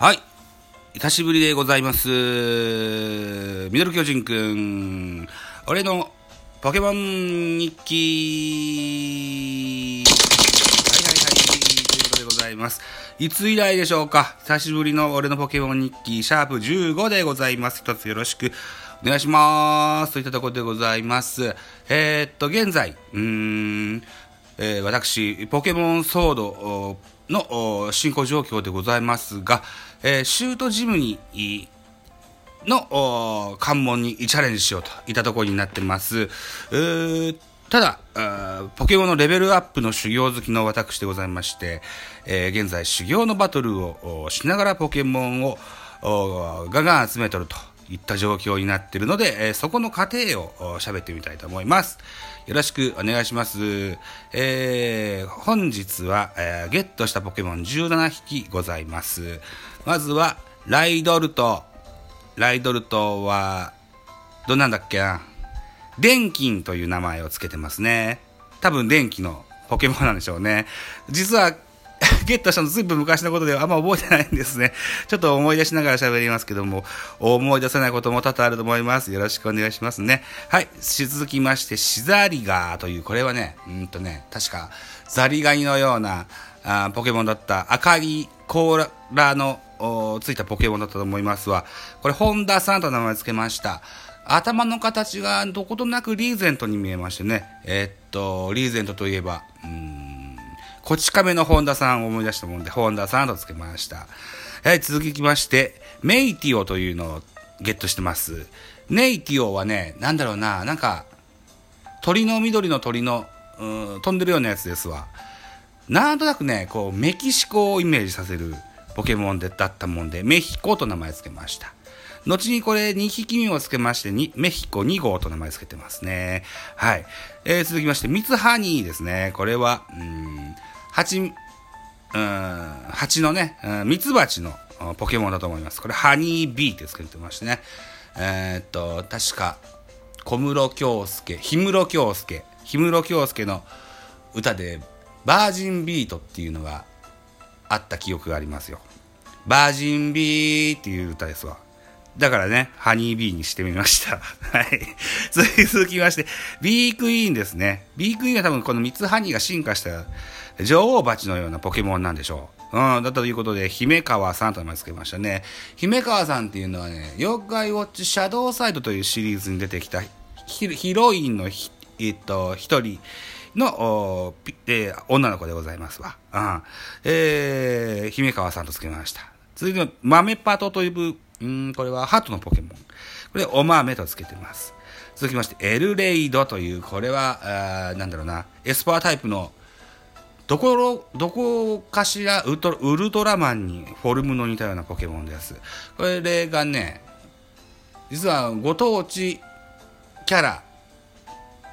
はい。久しぶりでございます。ミドル巨人くん。俺のポケモン日記。はいはいはい。ということでございます。いつ以来でしょうか？久しぶりの俺のポケモン日記、シャープ15でございます。一つよろしくお願いします。といったところでございます。えー、っと、現在、うーん、えー私、ポケモンソードの進行状況でございますが、えーシュートジムにの関門にチャレンジしようといったところになってます。ただ、ポケモンのレベルアップの修行好きの私でございまして、えー現在修行のバトルをしながらポケモンをガンガン集めとるといった状況になっているので、えーそこの過程を喋ってみたいと思います。よろしくお願いします。えー本日は、えーゲットしたポケモン17匹ございます。まずは、ライドルト。ライドルトは、どんなんだっけな？電金という名前をつけてますね。多分電気のポケモンなんでしょうね。実は、ゲットしたのずいぶん昔のことであんま覚えてないんですね。ちょっと思い出しながら喋りますけども、思い出せないことも多々あると思います。よろしくお願いしますね。はい。続きまして、シザリガーという、これはね、うんとね、確か、ザリガニのようなあポケモンだった赤い甲羅のついたポケモンだったと思いますわ。これ、本田さんと名前つけました。頭の形がどことなくリーゼントに見えましてね。えーっと、リーゼントといえば、うん、こち亀の本田さんを思い出したもんで、本田さんとつけました。はい、続きまして、メイティオというのをゲットしてます。ネイティオはね、なんだろうな、なんか、鳥の緑の鳥の、うん、飛んでるようなやつですわ。なんとなくね、こう、メキシコをイメージさせるポケモンでだったもんで、メヒコと名前つけました。後にこれ2匹目をつけまして、メヒコ2号と名前つけてますね。はい。えー続きまして、ミツハニーですね。これは、うん、蜂、うん、蜂のね、ミツバチのポケモンだと思います。これ、ハニービーってつけてましてね。えーっと、確か、小室京介、氷室京介、氷室京介の歌で、バージンビートっていうのがあった記憶がありますよ。バージンビーっていう歌ですわ。だからね、ハニービーにしてみました。はい。続きまして、ビークイーンですね。ビークイーンは多分この三つハニーが進化した女王蜂のようなポケモンなんでしょう。うん、だということで、姫川さんと名前つけましたね。姫川さんっていうのはね、妖怪ウォッチシャドウサイドというシリーズに出てきたヒロインのひ、えっと、一人の、おえー女の子でございますわ。うん。えー、姫川さんとつけました。続いて、豆パトという、うん、これはハートのポケモン。これ、お豆とつけてます。続きまして、エルレイドという、これは、あなんだろうな、エスパータイプの、どころ、どこかしらウトウルトラマンにフォルムの似たようなポケモンです。これがね、実はご当地キャラ、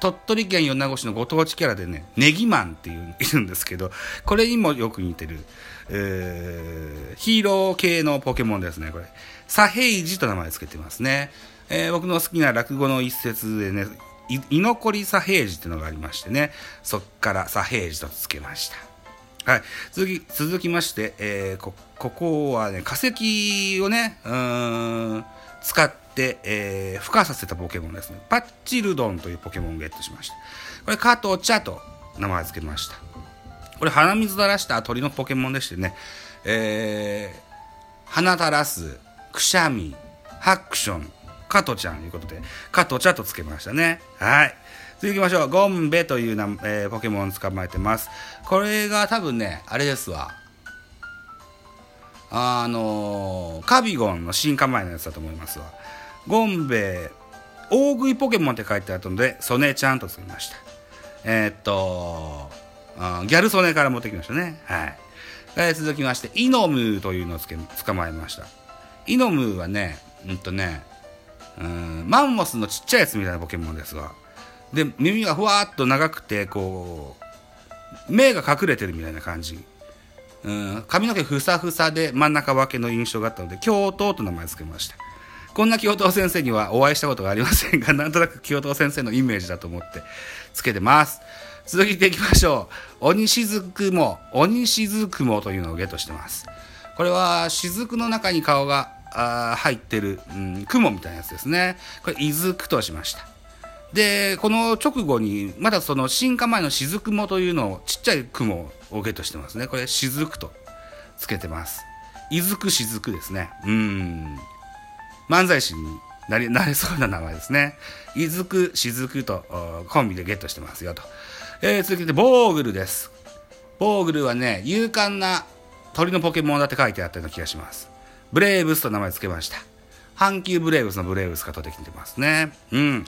鳥取県米子市のご当地キャラでね、ネギマンっていういるんですけど、これにもよく似てる、えーヒーロー系のポケモンですね、これ。サヘイジと名前つけてますね。えー僕の好きな落語の一節でね、居残りサヘイジっていうのがありましてね、そっからサヘイジとつけました。はい。続き、続きまして、えーこ、ここはね、化石をね、うん、使って、えー、孵化させたポケモンですね。パッチルドンというポケモンをゲットしました。これ、加藤茶と名前付けました。これ、鼻水垂らした鳥のポケモンでしてね、えー、鼻垂らす、くしゃみ、ハクション、加藤ちゃんということで、加藤茶とつけましたね。はい。続きましょう。ゴンベというな、えーポケモンを捕まえてます。これが多分ね、あれですわ。あのーカビゴンの進化前のやつだと思いますわ。ゴンベ、大食いポケモンって書いてあったので、ソネちゃんとつけました。えーっと、あーギャルソネから持ってきましたね。はい。えー続きまして、イノムーというのをつけ捕まえました。イノムーはね、うんとね、うんマンモスのちっちゃいやつみたいなポケモンですわ。で、耳がふわっと長くて、こう、目が隠れてるみたいな感じ。うん、髪の毛ふさふさで真ん中分けの印象があったので、教頭と名前付けました。こんな教頭先生にはお会いしたことがありませんが、なんとなく教頭先生のイメージだと思ってつけてます。続いていきましょう。鬼しずくも、鬼しずくもというのをゲットしてます。これは雫の中に顔が入ってる、うん、雲みたいなやつですね。これ、いずくとしました。で、この直後に、まだその進化前の雫雲というのを、ちっちゃい雲をゲットしてますね。これ、雫とつけてます。いずく雫ですね。うん。漫才師になり、なれそうな名前ですね。いずく雫とコンビでゲットしてますよと。えー、続けて、ボーグルです。ボーグルはね、勇敢な鳥のポケモンだって書いてあったような気がします。ブレーブスと名前付けました。阪急ブレーブスのブレーブスが取ってきてますね。うん。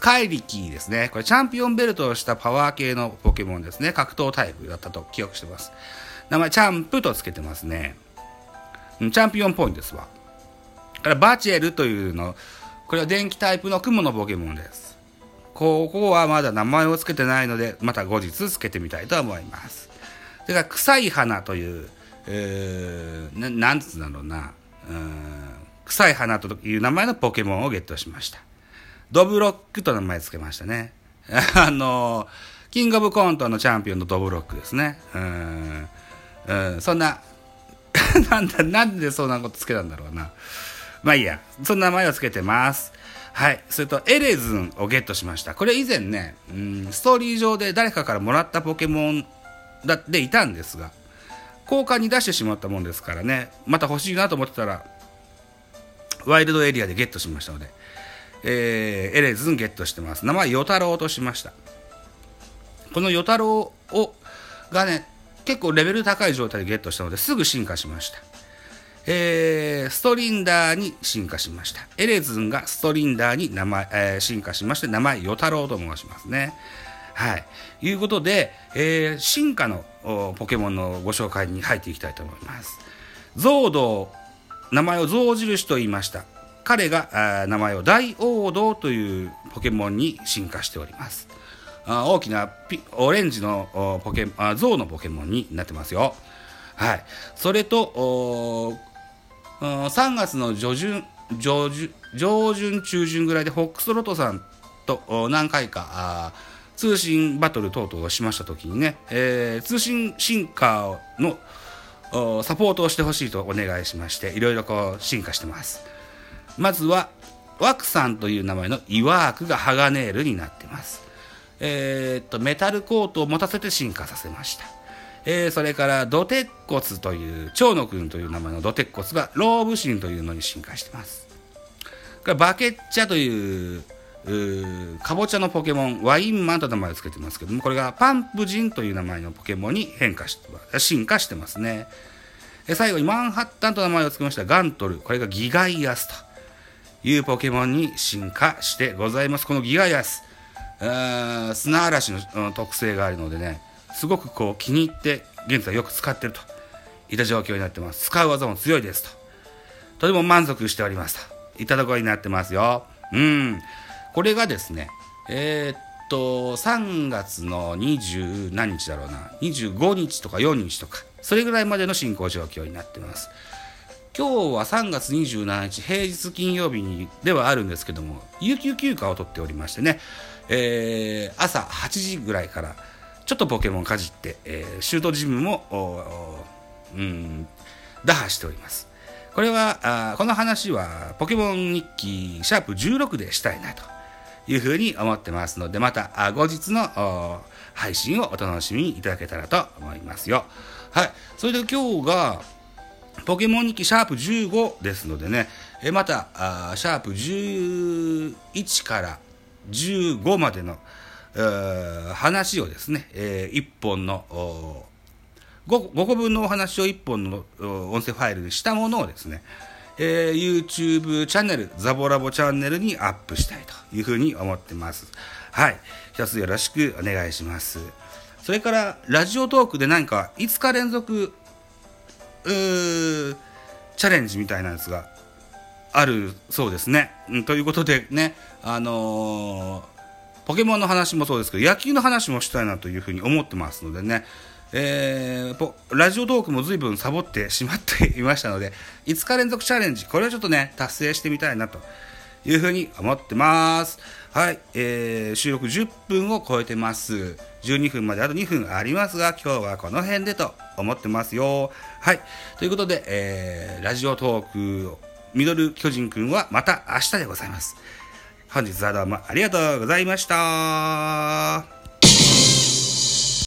カイリキーですね。これチャンピオンベルトをしたパワー系のポケモンですね。格闘タイプだったと記憶してます。名前チャンプと付けてますね。チャンピオンっぽいんですわ。からバチェルというの、これは電気タイプの雲のポケモンです。ここはまだ名前を付けてないので、また後日付けてみたいと思います。それから、臭い花という、えー、つうんだろうな、う、臭い花という名前のポケモンをゲットしました。ドブロックと名前付けましたね。あの、キングオブコントのチャンピオンのドブロックですね。うん、うん、そんな、なんだ、なんでそんなことつけたんだろうな。まあいいや、その名前を付けてます。はい。それと、エレズンをゲットしました。これ以前ね、うん、ストーリー上で誰かからもらったポケモンだっていたんですが、交換に出してしまったもんですからね、また欲しいなと思ってたら、ワイルドエリアでゲットしましたので、えー、エレズンゲットしてます。名前、ヨタロウとしました。このヨタロウを、がね、結構レベル高い状態でゲットしたのですぐ進化しました。えー、ストリンダーに進化しました。エレズンがストリンダーに名前、えー、進化しまして、名前、ヨタロウと申しますね。はい。いうことで、えー、進化のポケモンのご紹介に入っていきたいと思います。ゾード名前をゾウ印と言いました。彼が名前を大王道というポケモンに進化しております。大きなピオレンジのポケゾウのポケモンになってますよ。はい。それと、3月の上旬上旬上旬中旬ぐらいでフォックスロトさんと何回か通信バトル等々をしました時にね、えー、通信進化のサポートをしてほしいとお願いしましていろいろこう進化してます。まずはワクさんという名前のイワークがハガネールになってます。えー、っとメタルコートを持たせて進化させました。えー、それからドテッコツという蝶野くんという名前のドテッコツがローブシンというのに進化してます。バケッチャというかぼちゃのポケモンワインマンと名前を付けてますけどもこれがパンプジンという名前のポケモンに変化して進化してますね。最後にマンハッタンと名前を付けましたガントル。これがギガイアスというポケモンに進化してございます。このギガイアス砂嵐の特性があるのでねすごくこう気に入って現在よく使ってると。いった状況になってます。使う技も強いですと。とても満足しておりますと。いったところになってますよ。うん。これがですねえー、っと3月の20何日だろうな。25日とか4日とか。それぐらいまでの進行状況になってます。今日は3月27日平日金曜日にではあるんですけども有給休暇を取っておりましてね、えー、朝8時ぐらいからちょっとポケモンかじって、えー、シュートジムも、うん、打破しております。これは、あこの話はポケモン日記シャープ16でしたいなというふうに思ってますので、また後日の配信をお楽しみいただけたらと思いますよ。はい。それで今日が、ポケモン日記シャープ15ですのでね、えまたあシャープ11から15までの話をですね、えー、1本の 5, 個分のお話を1本の音声ファイルにしたものをですね、えー、YouTube チャンネル、ザボラボチャンネルにアップしたいというふうに思ってます。はい。一つよろしくお願いします。それから、ラジオトークで何か5日連続、チャレンジみたいなやつがあるそうですね。うん、ということでね、あのーポケモンの話もそうですけど、野球の話もしたいなというふうに思ってますのでね、えー、ラジオトークも随分サボってしまっていましたので、5日連続チャレンジ、これをちょっとね、達成してみたいなというふうに思ってます。はい、えー、収録10分を超えてます。12分まであと2分ありますが、今日はこの辺でと思ってますよ。はい、ということで、えー、ラジオトーク、ミドル巨人くんはまた明日でございます。本日はどうもありがとうございました。